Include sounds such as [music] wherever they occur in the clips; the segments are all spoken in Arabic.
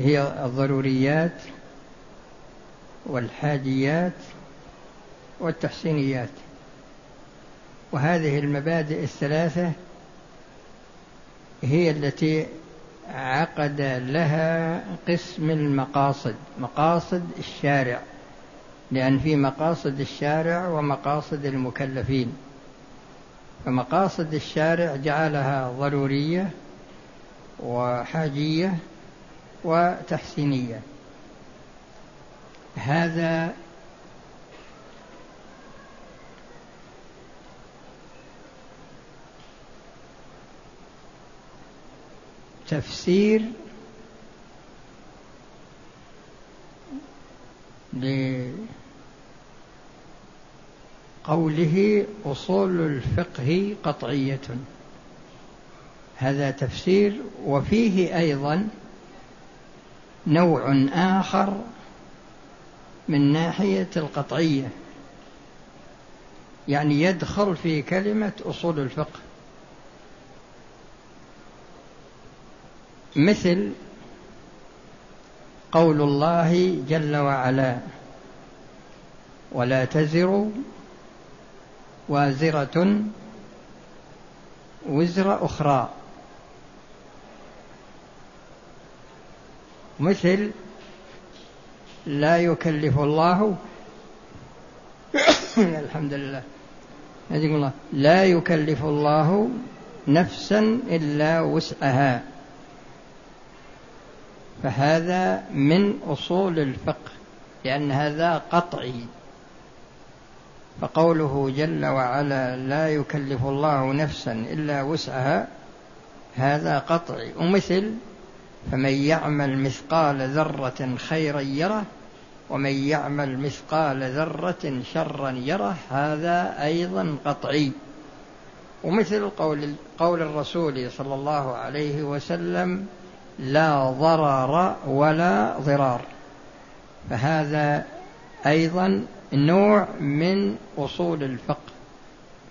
هي الضروريات والحاجيات والتحسينيات. وهذه المبادئ الثلاثة هي التي عقد لها قسم المقاصد مقاصد الشارع لأن في مقاصد الشارع ومقاصد المكلفين. فمقاصد الشارع جعلها ضرورية وحاجية وتحسينية. هذا تفسير لقوله أصول الفقه قطعية. هذا تفسير وفيه أيضا نوع آخر من ناحية القطعية يعني يدخل في كلمة أصول الفقه. مثل قول الله جل وعلا ولا تزر وازرة وزر أخرى. مثل لا يكلف الله [coughs] الحمد لله. الله لا يكلف الله نفسا إلا وسعها. فهذا من أصول الفقه لأن هذا قطعي. فقوله جل وعلا لا يكلف الله نفسا إلا وسعها هذا قطعي. ومثل فمن يعمل مثقال ذرة خيرا يره ومن يعمل مثقال ذرة شرا يره هذا أيضا قطعي. ومثل قول قول الرسول صلى الله عليه وسلم لا ضرر ولا ضرار. فهذا أيضا نوع من أصول الفقه.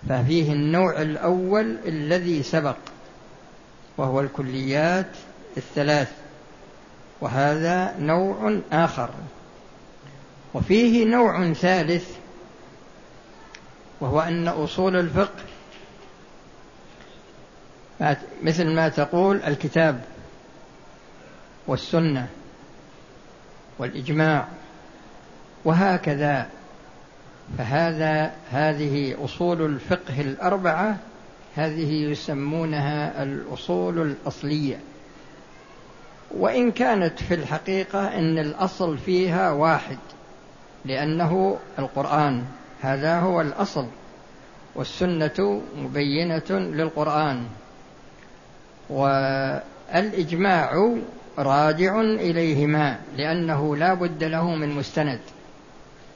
ففيه النوع الأول الذي سبق وهو الكليات الثلاث. وهذا نوع آخر. وفيه نوع ثالث وهو أن أصول الفقه مثل ما تقول الكتاب والسنة والإجماع وهكذا. فهذا هذه أصول الفقه الأربعة هذه يسمونها الأصول الأصلية. وإن كانت في الحقيقة أن الأصل فيها واحد لأنه القرآن. هذا هو الأصل والسنة مبينة للقرآن. والإجماع راجع إليهما لأنه لا بد له من مستند.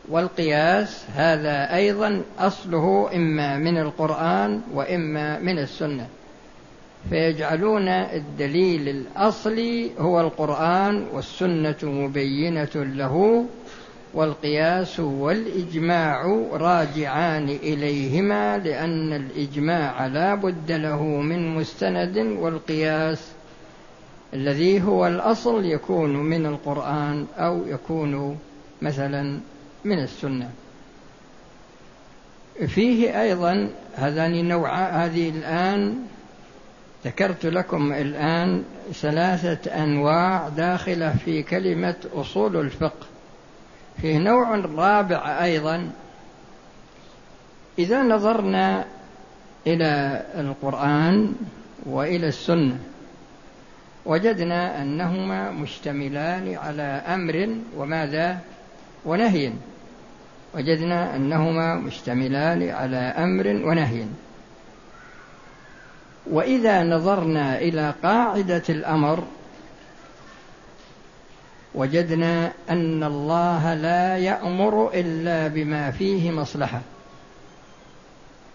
والقياس هذا أيضا أصله إما من القرآن وإما من السنة. فيجعلون الدليل الأصلي هو القرآن والسنة مبينة له والقياس والإجماع راجعان إليهما لأن الإجماع لا بد له من مستند والقياس الذي هو الأصل يكون من القرآن أو يكون مثلا من السنة. فيه أيضا هذان نوع هذه الآن ذكرت لكم الآن ثلاثة أنواع داخلة في كلمة أصول الفقه. فيه نوع رابع أيضا إذا نظرنا إلى القرآن وإلى السنة وجدنا أنهما مشتملان على أمر وماذا؟ ونهي. وجدنا أنهما مشتملان على أمر ونهي. وإذا نظرنا إلى قاعدة الأمر وجدنا أن الله لا يأمر إلا بما فيه مصلحة.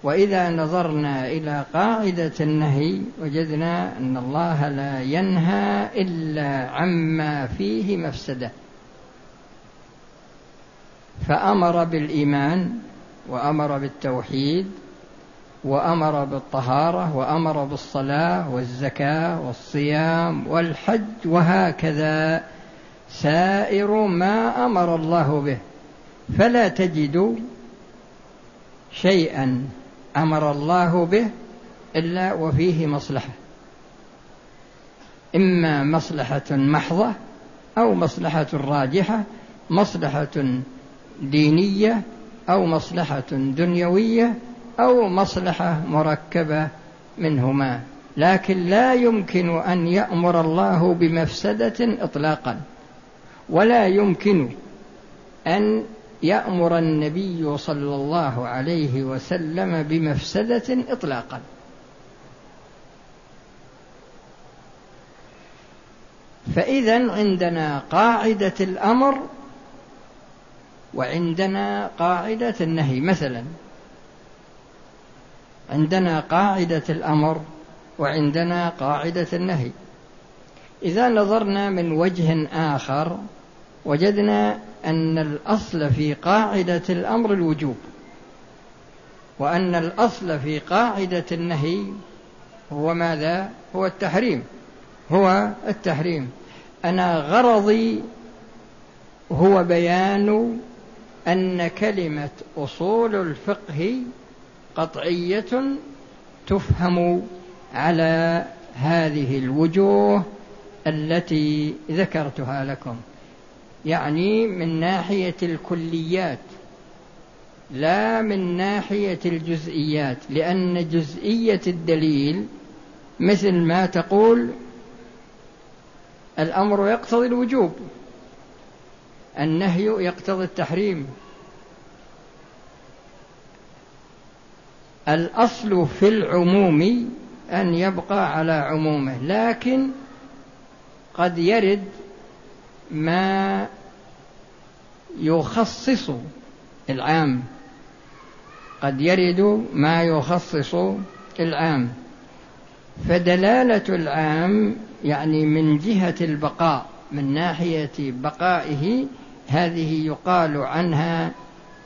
وإذا نظرنا إلى قاعدة النهي وجدنا أن الله لا ينهى إلا عما فيه مفسدة. فأمر بالإيمان وأمر بالتوحيد وأمر بالطهارة وأمر بالصلاة والزكاة والصيام والحج وهكذا. سائر ما أمر الله به. فلا تجد شيئا أمر الله به إلا وفيه مصلحة. إما مصلحة محضة أو مصلحة راجحة مصلحة دينية أو مصلحة دنيوية أو مصلحة مركبة منهما لكن لا يمكن أن يأمر الله بمفسدة اطلاقا. ولا يمكن أن يأمر النبي صلى الله عليه وسلم بمفسدة اطلاقا. فإذا عندنا قاعدة الأمر وعندنا قاعدة النهي. مثلا عندنا قاعدة الأمر وعندنا قاعدة النهي. إذا نظرنا من وجه آخر وجدنا أن الأصل في قاعدة الأمر الوجوب وأن الأصل في قاعدة النهي هو ماذا؟ هو التحريم. هو التحريم. أنا غرضي هو بيان أن كلمة أصول الفقه قطعية تفهم على هذه الوجوه التي ذكرتها لكم. يعني من ناحية الكليات لا من ناحية الجزئيات لأن جزئية الدليل مثل ما تقول الأمر يقتضي الوجوب النهي يقتضي التحريم. الأصل في العموم أن يبقى على عمومه لكن قد يرد ما يخصص العام. قد يرد ما يخصص العام. فدلالة العام يعني من جهة البقاء من ناحية بقائه هذه يقال عنها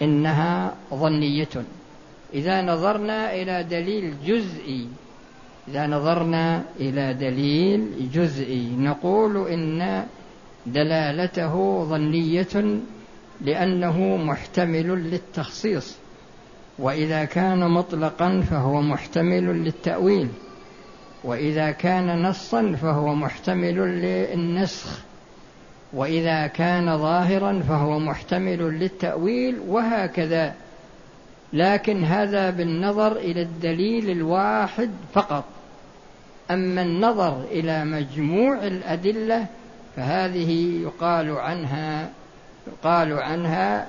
إنها ظنية. إذا نظرنا إلى دليل جزئي إذا نظرنا إلى دليل جزئي نقول إن دلالته ظنية لأنه محتمل للتخصيص وإذا كان مطلقا فهو محتمل للتأويل وإذا كان نصا فهو محتمل للنسخ وإذا كان ظاهرا فهو محتمل للتأويل وهكذا. لكن هذا بالنظر إلى الدليل الواحد فقط. أما النظر إلى مجموع الأدلة فهذه يقال عنها يقال عنها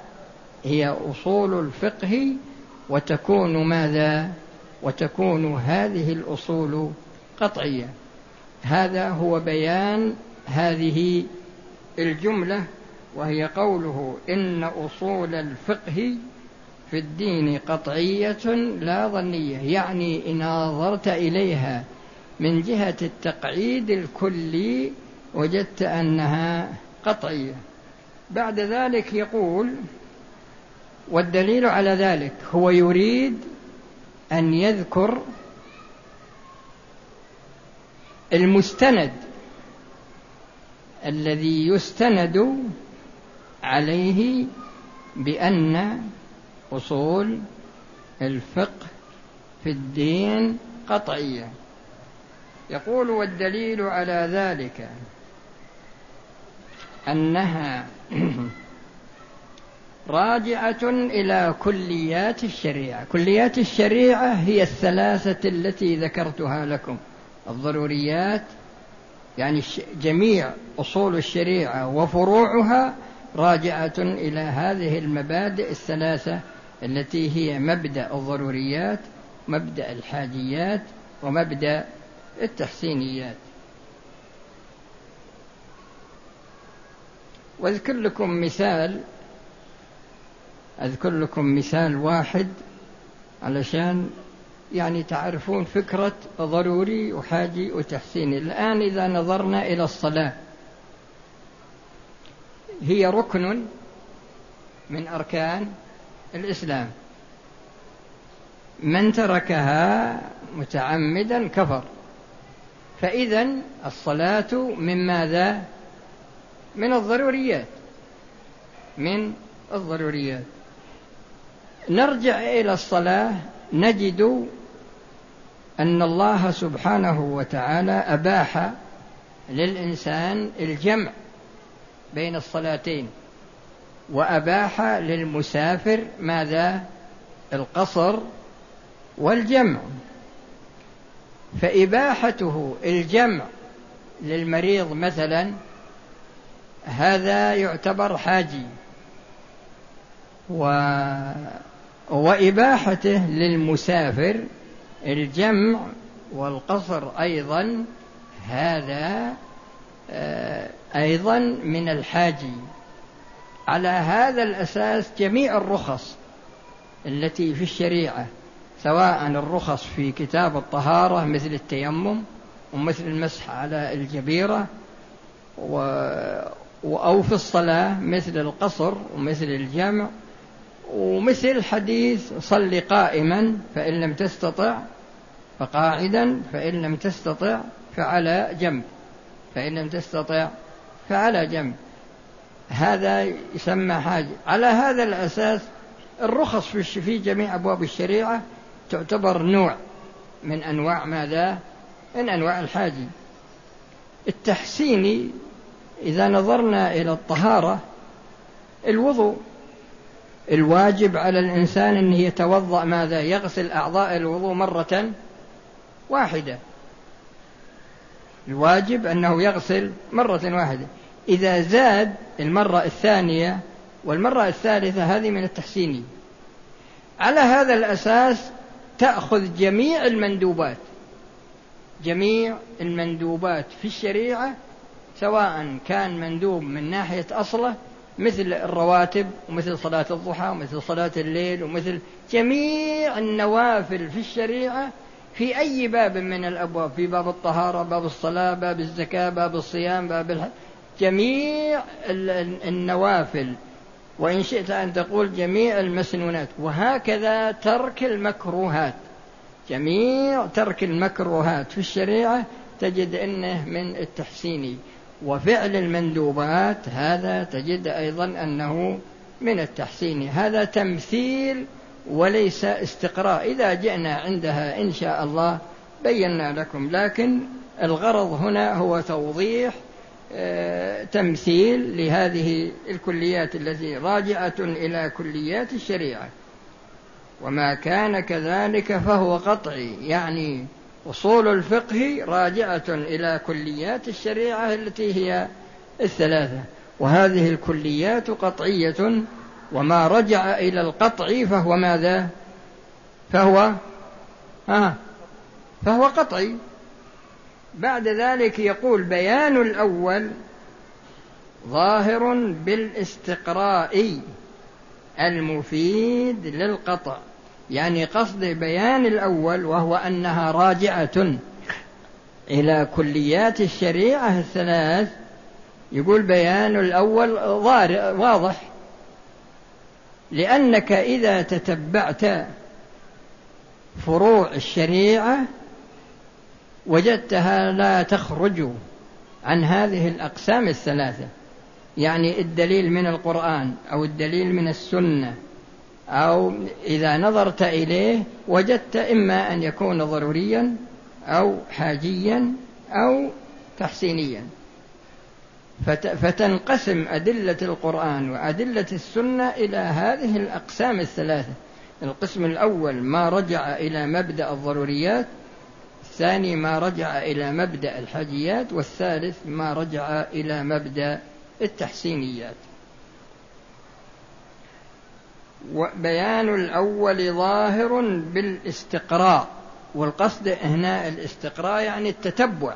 هي أصول الفقه وتكون ماذا؟ وتكون هذه الأصول قطعية. هذا هو بيان هذه الجملة وهي قوله إن أصول الفقه في الدين قطعية لا ظنية يعني إن نظرت إليها من جهة التقعيد الكلي وجدت أنها قطعية. بعد ذلك يقول والدليل على ذلك هو يريد أن يذكر المستند الذي يستند عليه بأن أصول الفقه في الدين قطعية. يقول والدليل على ذلك أنها [clears throat] راجعة إلى كليات الشريعة. كليات الشريعة هي الثلاثة التي ذكرتها لكم. الضروريات يعني جميع أصول الشريعة وفروعها راجعة إلى هذه المبادئ الثلاثة التي هي مبدأ الضروريات مبدأ الحاجيات ومبدأ التحسينيات. واذكر لكم مثال أذكر لكم مثال واحد علشان يعني تعرفون فكرة ضروري وحاجي وتحسيني الآن إذا نظرنا إلى الصلاة هي ركن من أركان الإسلام. من تركها متعمدا كفر. فإذا الصلاة من ماذا؟ من الضروريات. من الضروريات. نرجع إلى الصلاة. نجد أن الله سبحانه وتعالى أباح للإنسان الجمع بين الصلاتين. وأباح للمسافر ماذا؟ القصر والجمع. فإباحته الجمع للمريض مثلا هذا يعتبر حاجي. و وإباحته للمسافر الجمع والقصر أيضا هذا آه، أيضا من الحاجي. على هذا الأساس جميع الرخص التي في الشريعة سواء الرخص في كتاب الطهارة مثل التيمم ومثل المسح على الجبيرة و أو في الصلاة مثل القصر ومثل الجمع ومثل حديث صل قائما فإن لم تستطع فقاعدا فإن لم تستطع فعلى جنب فإن لم تستطع فعلى جنب. هذا يسمى حاجة. على هذا الأساس الرخص في جميع أبواب الشريعة تعتبر نوع من أنواع ماذا؟ من أنواع الحاجي التحسيني إذا نظرنا إلى الطهارة الوضوء الواجب على الإنسان أنه يتوضأ ماذا؟ يغسل أعضاء الوضوء مرة واحدة. الواجب أنه يغسل مرة واحدة. إذا زاد المرة الثانية والمرة الثالثة هذه من التحسيني على هذا الأساس تأخذ جميع المندوبات جميع المندوبات في الشريعة سواء كان مندوب من ناحية أصله مثل الرواتب ومثل صلاة الضحى ومثل صلاة الليل ومثل جميع النوافل في الشريعة في أي باب من الأبواب في باب الطهارة باب الصلاة باب الزكاة باب الصيام باب جميع النوافل وإن شئت أن تقول جميع المسنونات. وهكذا ترك المكروهات. جميع ترك المكروهات في الشريعة تجد أنه من التحسيني وفعل المندوبات هذا تجد أيضا أنه من التحسين. هذا تمثيل وليس استقراء. إذا جئنا عندها إن شاء الله بينا لكم. لكن الغرض هنا هو توضيح تمثيل لهذه الكليات التي راجعة إلى كليات الشريعة. وما كان كذلك فهو قطعي يعني أصول الفقه راجعة إلى كليات الشريعة التي هي الثلاثة. وهذه الكليات قطعية وما رجع إلى القطع فهو ماذا؟ فهو آه فهو قطعي. بعد ذلك يقول بيان الأول ظاهر بالاستقراء المفيد للقطع يعني قصد بيان الأول وهو أنها راجعة إلى كليات الشريعة الثلاث يقول بيان الأول واضح لأنك إذا تتبعت فروع الشريعة وجدتها لا تخرج عن هذه الأقسام الثلاثة. يعني الدليل من القرآن أو الدليل من السنة أو إذا نظرت إليه وجدت إما أن يكون ضروريا أو حاجيا أو تحسينيا. فتنقسم أدلة القرآن وأدلة السنة إلى هذه الأقسام الثلاثة. القسم الأول ما رجع إلى مبدأ الضروريات الثاني ما رجع إلى مبدأ الحاجيات والثالث ما رجع إلى مبدأ التحسينيات. وبيان الأول ظاهر بالاستقراء والقصد هنا الاستقراء يعني التتبع.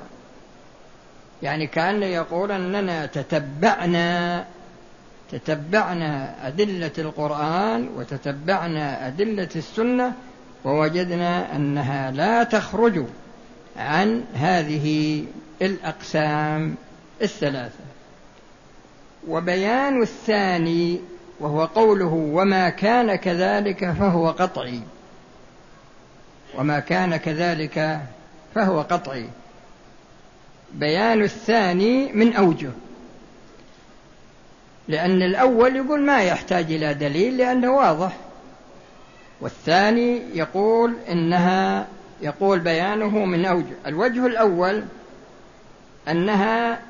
يعني كأنه يقول أننا تتبعنا تتبعنا أدلة القرآن وتتبعنا أدلة السنة ووجدنا أنها لا تخرج. عن هذه الأقسام الثلاثة. وبيان الثاني وهو قوله وما كان كذلك فهو قطعي. وما كان كذلك فهو قطعي. بيان الثاني من أوجه. لأن الأول يقول ما يحتاج إلى دليل لأنه واضح. والثاني يقول إنها يقول بيانه من أوجه. الوجه الأول أنها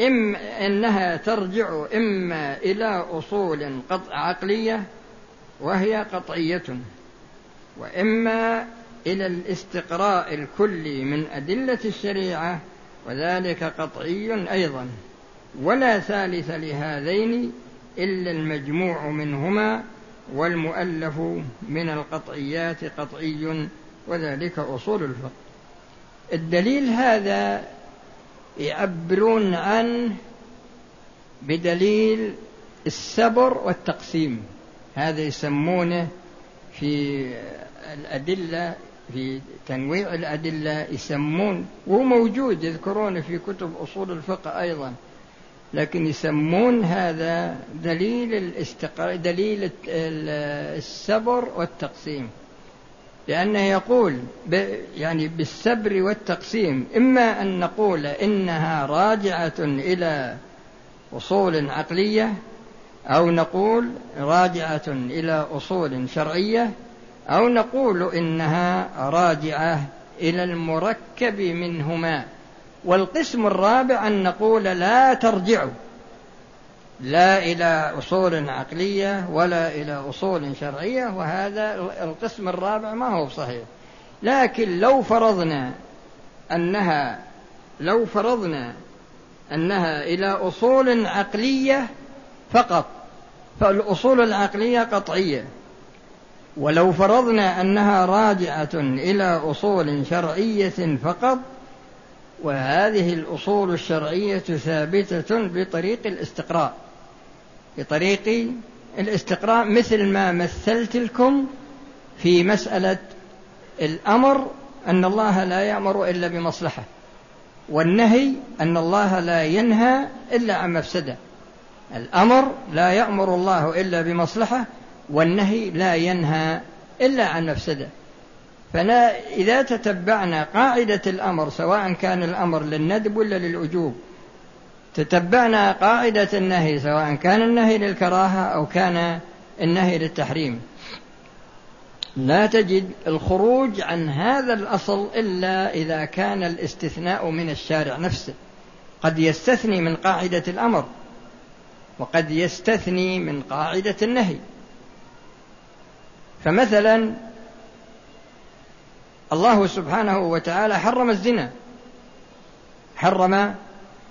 إم إنها ترجع إما إلى أصول قطع عقلية وهي قطعية وإما إلى الاستقراء الكلي من أدلة الشريعة وذلك قطعي أيضا. ولا ثالث لهذين إلا المجموع منهما والمؤلف من القطعيات قطعي. وذلك أصول الفقه. الدليل هذا يعبرون عنه بدليل السبر والتقسيم. هذا يسمونه في الأدلة في تنويع الأدلة يسمون وهو موجود يذكرونه في كتب أصول الفقه أيضا. لكن يسمون هذا دليل دليل السبر والتقسيم. لأنه يقول يعني بالسبر والتقسيم إما أن نقول إنها راجعة إلى أصول عقلية أو نقول راجعة إلى أصول شرعية أو نقول إنها راجعة إلى المركب منهما. والقسم الرابع أن نقول لا ترجعوا. لا إلى أصول عقلية ولا إلى أصول شرعية وهذا القسم الرابع ما هو صحيح لكن لو فرضنا أنها لو فرضنا أنها إلى أصول عقلية فقط فالأصول العقلية قطعية. ولو فرضنا أنها راجعة إلى أصول شرعية فقط وهذه الأصول الشرعية ثابتة بطريق الاستقراء. بطريق الاستقراء مثل ما مثلت لكم في مسألة الأمر أن الله لا يأمر إلا بمصلحة والنهي أن الله لا ينهى إلا عن مفسدة. الأمر لا يأمر الله إلا بمصلحة والنهي لا ينهى إلا عن مفسدة. فإذا تتبعنا قاعدة الأمر سواء كان الأمر للندب ولا للوجوب تتبعنا قاعدة النهي سواء كان النهي للكراهة أو كان النهي للتحريم. لا تجد الخروج عن هذا الأصل إلا إذا كان الاستثناء من الشارع نفسه. قد يستثني من قاعدة الأمر وقد يستثني من قاعدة النهي. فمثلا الله سبحانه وتعالى حرم الزنا. حرم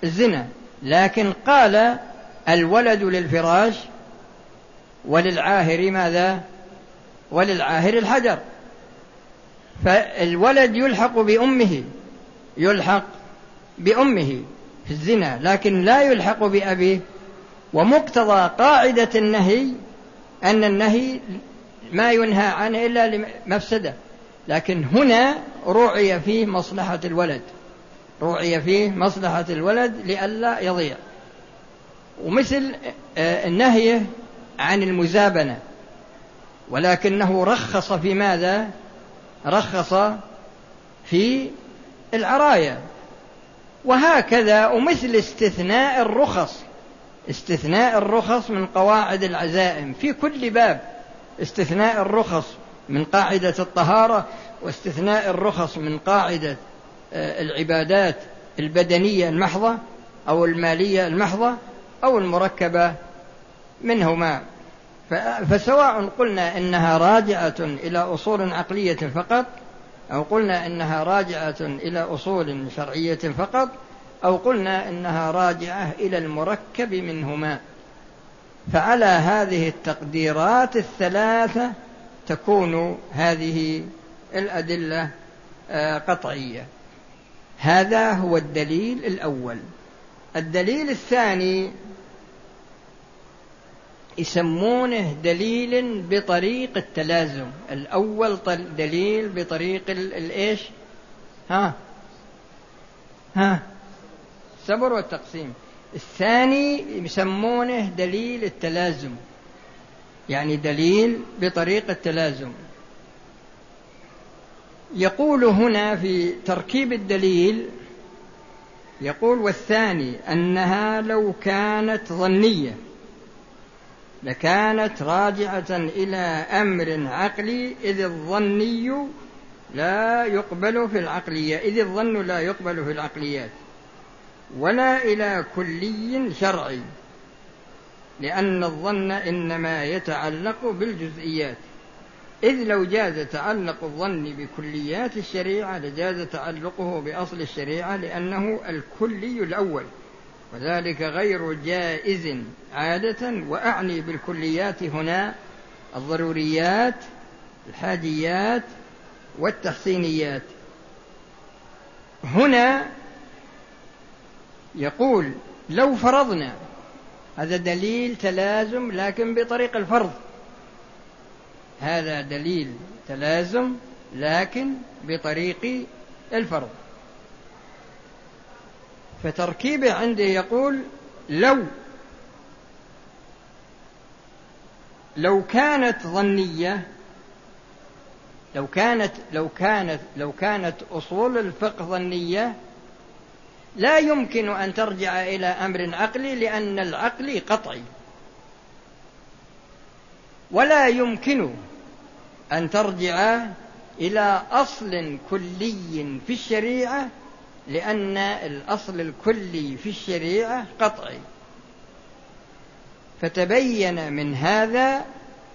الزنا. لكن قال الولد للفراش وللعاهر ماذا؟ وللعاهر الحجر. فالولد يلحق بأمه يلحق بأمه في الزنا لكن لا يلحق بأبيه. ومقتضى قاعدة النهي أن النهي ما ينهى عنه إلا لمفسدة. لكن هنا روعي فيه مصلحة الولد. روعي فيه مصلحة الولد لئلا يضيع. ومثل آه، النهي عن المزابنة. ولكنه رخص في ماذا؟ رخص في العراية. وهكذا ومثل استثناء الرخص. استثناء الرخص من قواعد العزائم. في كل باب استثناء الرخص من قاعدة الطهارة واستثناء الرخص من قاعدة العبادات البدنية المحضة أو المالية المحضة أو المركبة منهما. فسواء قلنا إنها راجعة إلى أصول عقلية فقط أو قلنا إنها راجعة إلى أصول شرعية فقط أو قلنا إنها راجعة إلى المركب منهما. فعلى هذه التقديرات الثلاثة تكون هذه الأدلة آه، قطعية. هذا هو الدليل الأول. الدليل الثاني يسمونه دليل بطريق التلازم. الأول دليل بطريق الإيش ها؟ ها؟ الصبر والتقسيم. الثاني يسمونه دليل التلازم. يعني دليل بطريق التلازم. يقول هنا في تركيب الدليل يقول والثاني أنها لو كانت ظنية لكانت راجعة إلى أمر عقلي إذ الظني لا يقبل في العقلية إذ الظن لا يقبل في العقليات ولا إلى كلي شرعي لأن الظن إنما يتعلق بالجزئيات. إذ لو جاز تعلق الظن بكليات الشريعة لجاز تعلقه بأصل الشريعة لأنه الكلي الأول. وذلك غير جائز عادة وأعني بالكليات هنا الضروريات الحاجيات والتحسينيات. هنا يقول لو فرضنا هذا دليل تلازم لكن بطريق الفرض. هذا دليل تلازم لكن بطريق الفرض. فتركيبه عنده يقول لو لو كانت ظنية لو كانت لو كانت لو كانت أصول الفقه ظنية لا يمكن أن ترجع إلى أمر عقلي لأن العقل قطعي. ولا يمكن أن ترجع إلى أصل كلي في الشريعة لأن الأصل الكلي في الشريعة قطعي. فتبين من هذا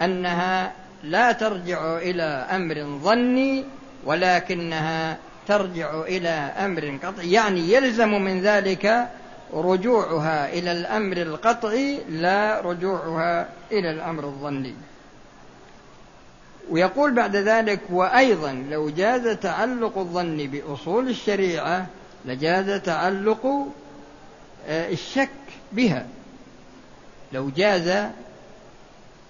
أنها لا ترجع إلى أمر ظني ولكنها ترجع إلى أمر قطعي. يعني يلزم من ذلك رجوعها إلى الأمر القطعي لا رجوعها إلى الأمر الظني. ويقول بعد ذلك وأيضا لو جاز تعلق الظن بأصول الشريعة لجاز تعلق آه، الشك بها. لو جاز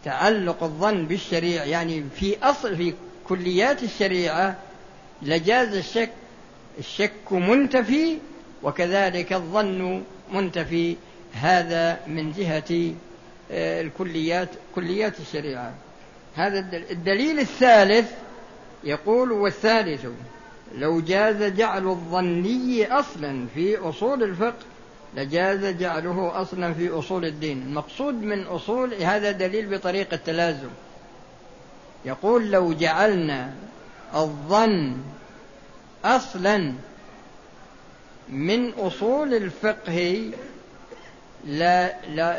تعلق الظن بالشريعة يعني في أصل في كليات الشريعة لجاز الشك الشك منتفي وكذلك الظن منتفي. هذا من جهة آه، الكليات كليات الشريعة. هذا الدليل الثالث يقول والثالث لو جاز جعل الظني أصلا في أصول الفقه لجاز جعله أصلا في أصول الدين. المقصود من أصول هذا دليل بطريقة التلازم. يقول لو جعلنا الظن أصلا من أصول الفقه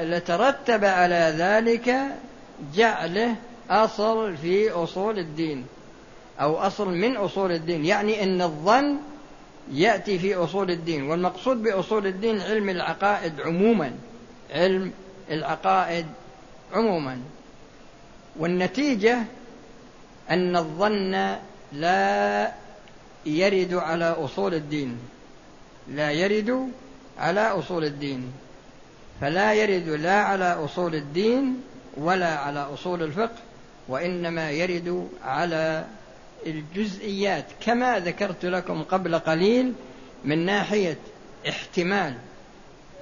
لترتب على ذلك جعله أصل في أصول الدين أو أصل من أصول الدين. يعني أن الظن يأتي في أصول الدين والمقصود بأصول الدين علم العقائد عموما علم العقائد عموما. والنتيجة أن الظن لا يرد على أصول الدين لا يرد على أصول الدين. فلا يرد لا على أصول الدين ولا على أصول الفقه. وإنما يرد على الجزئيات كما ذكرت لكم قبل قليل من ناحية احتمال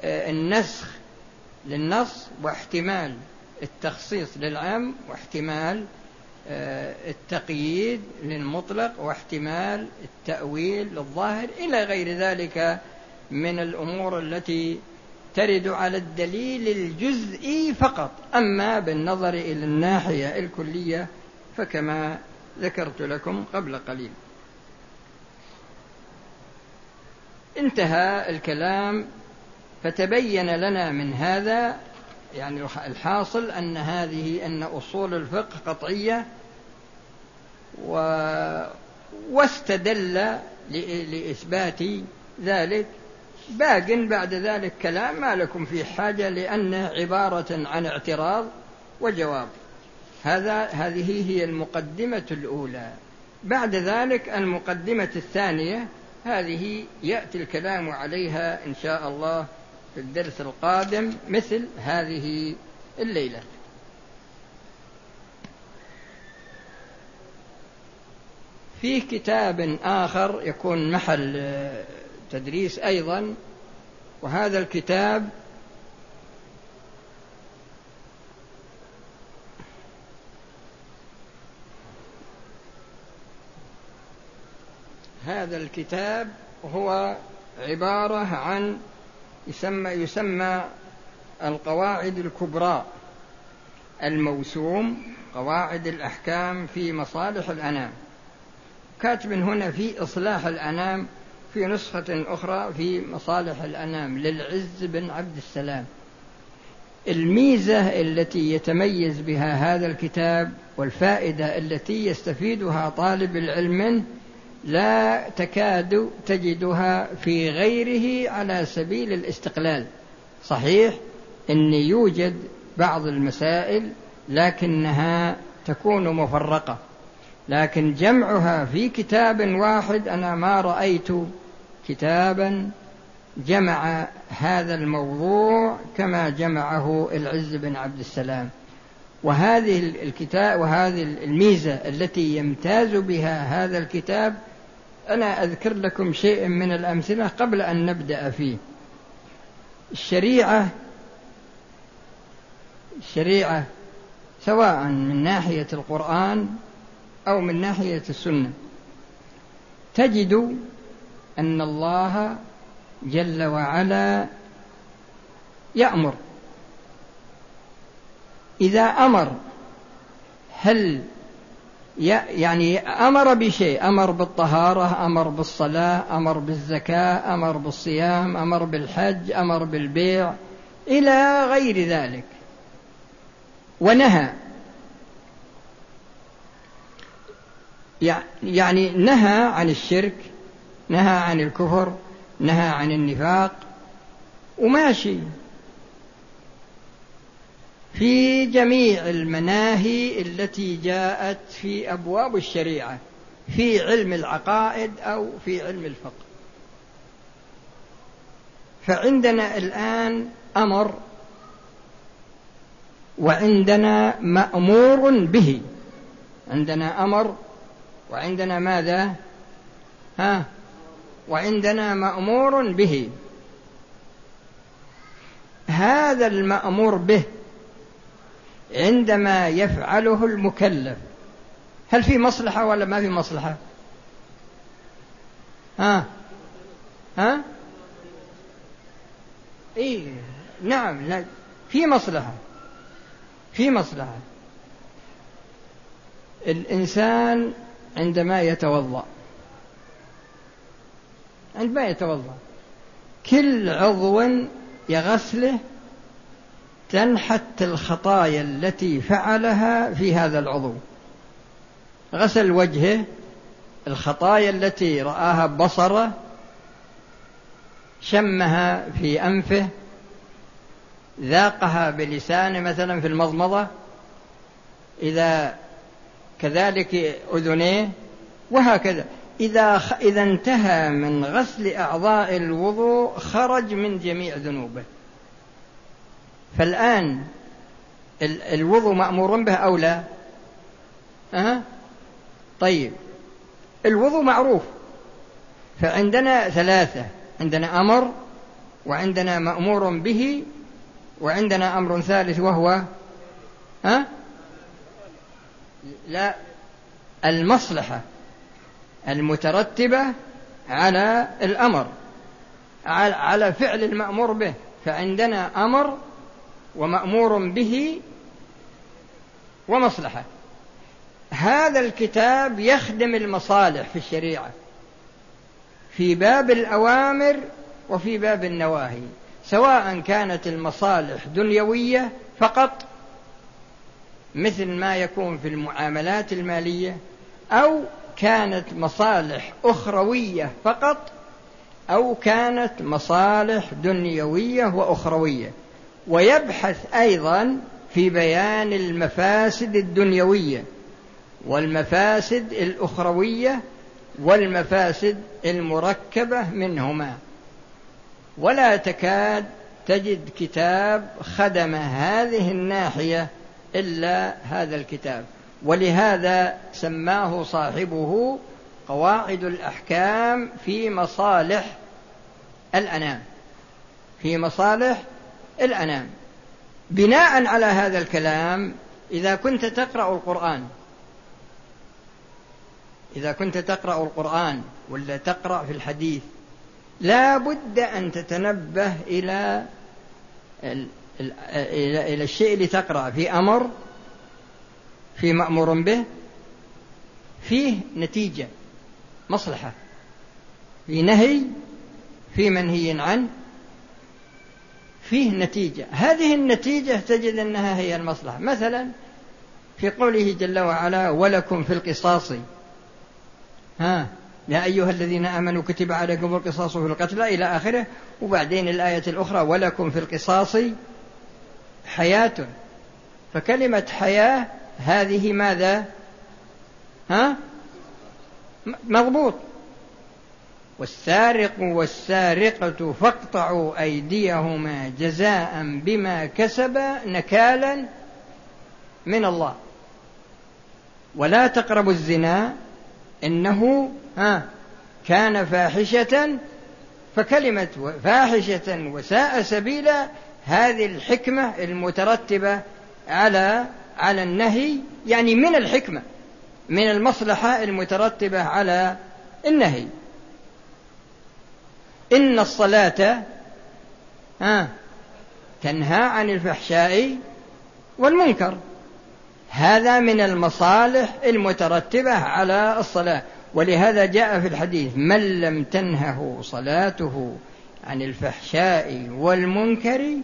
آه، النسخ للنص واحتمال التخصيص للعام واحتمال آه، التقييد للمطلق واحتمال التأويل للظاهر إلى غير ذلك من الأمور التي ترد على الدليل الجزئي فقط. أما بالنظر إلى الناحية الكلية فكما ذكرت لكم قبل قليل. انتهى الكلام فتبين لنا من هذا يعني الحاصل أن هذه أن أصول الفقه قطعية و واستدل لإثبات ذلك باق بعد ذلك كلام ما لكم فيه حاجة لأنه عبارة عن اعتراض وجواب. هذا هذه هي المقدمة الأولى. بعد ذلك المقدمة الثانية هذه يأتي الكلام عليها إن شاء الله في الدرس القادم مثل هذه الليلة. في كتاب آخر يكون محل تدريس أيضا وهذا الكتاب هذا الكتاب هو عبارة عن يسمى يسمى القواعد الكبرى. الموسوم قواعد الأحكام في مصالح الأنام. كاتب هنا في إصلاح الأنام في نسخة أخرى في مصالح الأنام للعز بن عبد السلام. الميزة التي يتميز بها هذا الكتاب والفائدة التي يستفيدها طالب العلم منه لا تكاد تجدها في غيره على سبيل الاستقلال. صحيح إن يوجد بعض المسائل لكنها تكون مفرقة لكن جمعها في كتاب واحد أنا ما رأيت كتابا جمع هذا الموضوع كما جمعه العز بن عبد السلام. وهذه الكتاب وهذه الميزة التي يمتاز بها هذا الكتاب أنا أذكر لكم شيء من الأمثلة قبل أن نبدأ فيه. الشريعة الشريعة سواء من ناحية القرآن أو من ناحية السنة تجد أن الله جل وعلا يأمر. إذا أمر هل يعني أمر بشيء؟ أمر بالطهارة أمر بالصلاة أمر بالزكاة أمر بالصيام أمر بالحج أمر بالبيع إلى غير ذلك. ونهى. يعني نهى عن الشرك نهى عن الكفر نهى عن النفاق وماشي. في جميع المناهي التي جاءت في أبواب الشريعة في علم العقائد أو في علم الفقه. فعندنا الآن أمر وعندنا مأمور به. عندنا أمر وعندنا ماذا؟ ها؟ وعندنا مأمور به. هذا المأمور به عندما يفعله المكلف. هل في مصلحة ولا ما في مصلحة؟ ها؟ ها؟ اي نعم لا في مصلحة في مصلحة. الإنسان عندما يتوضا عندما يتوضأ. كل عضو يغسله تنحت الخطايا التي فعلها في هذا العضو. غسل وجهه الخطايا التي رآها ببصره شمها في أنفه ذاقها بلسانه مثلا في المضمضة إذا كذلك أذنيه وهكذا. إذا إذا انتهى من غسل أعضاء الوضوء خرج من جميع ذنوبه. فالآن الوضوء مأمور به أو لا؟ أه؟ طيب. الوضوء معروف. فعندنا ثلاثة. عندنا أمر وعندنا مأمور به وعندنا أمر ثالث وهو ها لا. المصلحة. المترتبة على الأمر على فعل المأمور به فعندنا أمر ومأمور به ومصلحة. هذا الكتاب يخدم المصالح في الشريعة في باب الأوامر وفي باب النواهي سواء كانت المصالح دنيوية فقط مثل ما يكون في المعاملات المالية أو كانت مصالح أخروية فقط أو كانت مصالح دنيوية وأخروية. ويبحث أيضا في بيان المفاسد الدنيوية والمفاسد الأخروية والمفاسد المركبة منهما. ولا تكاد تجد كتاب خدم هذه الناحية إلا هذا الكتاب. ولهذا سماه صاحبه قواعد الأحكام في مصالح الأنام. في مصالح الأنام. بناء على هذا الكلام إذا كنت تقرأ القرآن إذا كنت تقرأ القرآن ولا تقرأ في الحديث لا بد أن تتنبه إلى إلى الشيء اللي تقرأ. في أمر في مأمور به فيه نتيجة مصلحة. في نهي في منهي عنه فيه نتيجة. هذه النتيجة تجد أنها هي المصلحة. مثلا في قوله جل وعلا ولكم في القصاص. ها يا أيها الذين آمنوا كتب عليكم القصاص في القتلى إلى آخره. وبعدين الآية الأخرى ولكم في القصاص حياة. فكلمة حياة هذه ماذا؟ ها؟ مضبوط والسارق والسارقة فاقطعوا أيديهما جزاء بما كسبا نكالا من الله ولا تقربوا الزنا إنه ها كان فاحشة فكلمة فاحشة وساء سبيلا هذه الحكمة المترتبة على على النهي يعني من الحكمة من المصلحة المترتبة على النهي. إن الصلاة ها تنهى عن الفحشاء والمنكر. هذا من المصالح المترتبة على الصلاة. ولهذا جاء في الحديث من لم تنهه صلاته عن الفحشاء والمنكر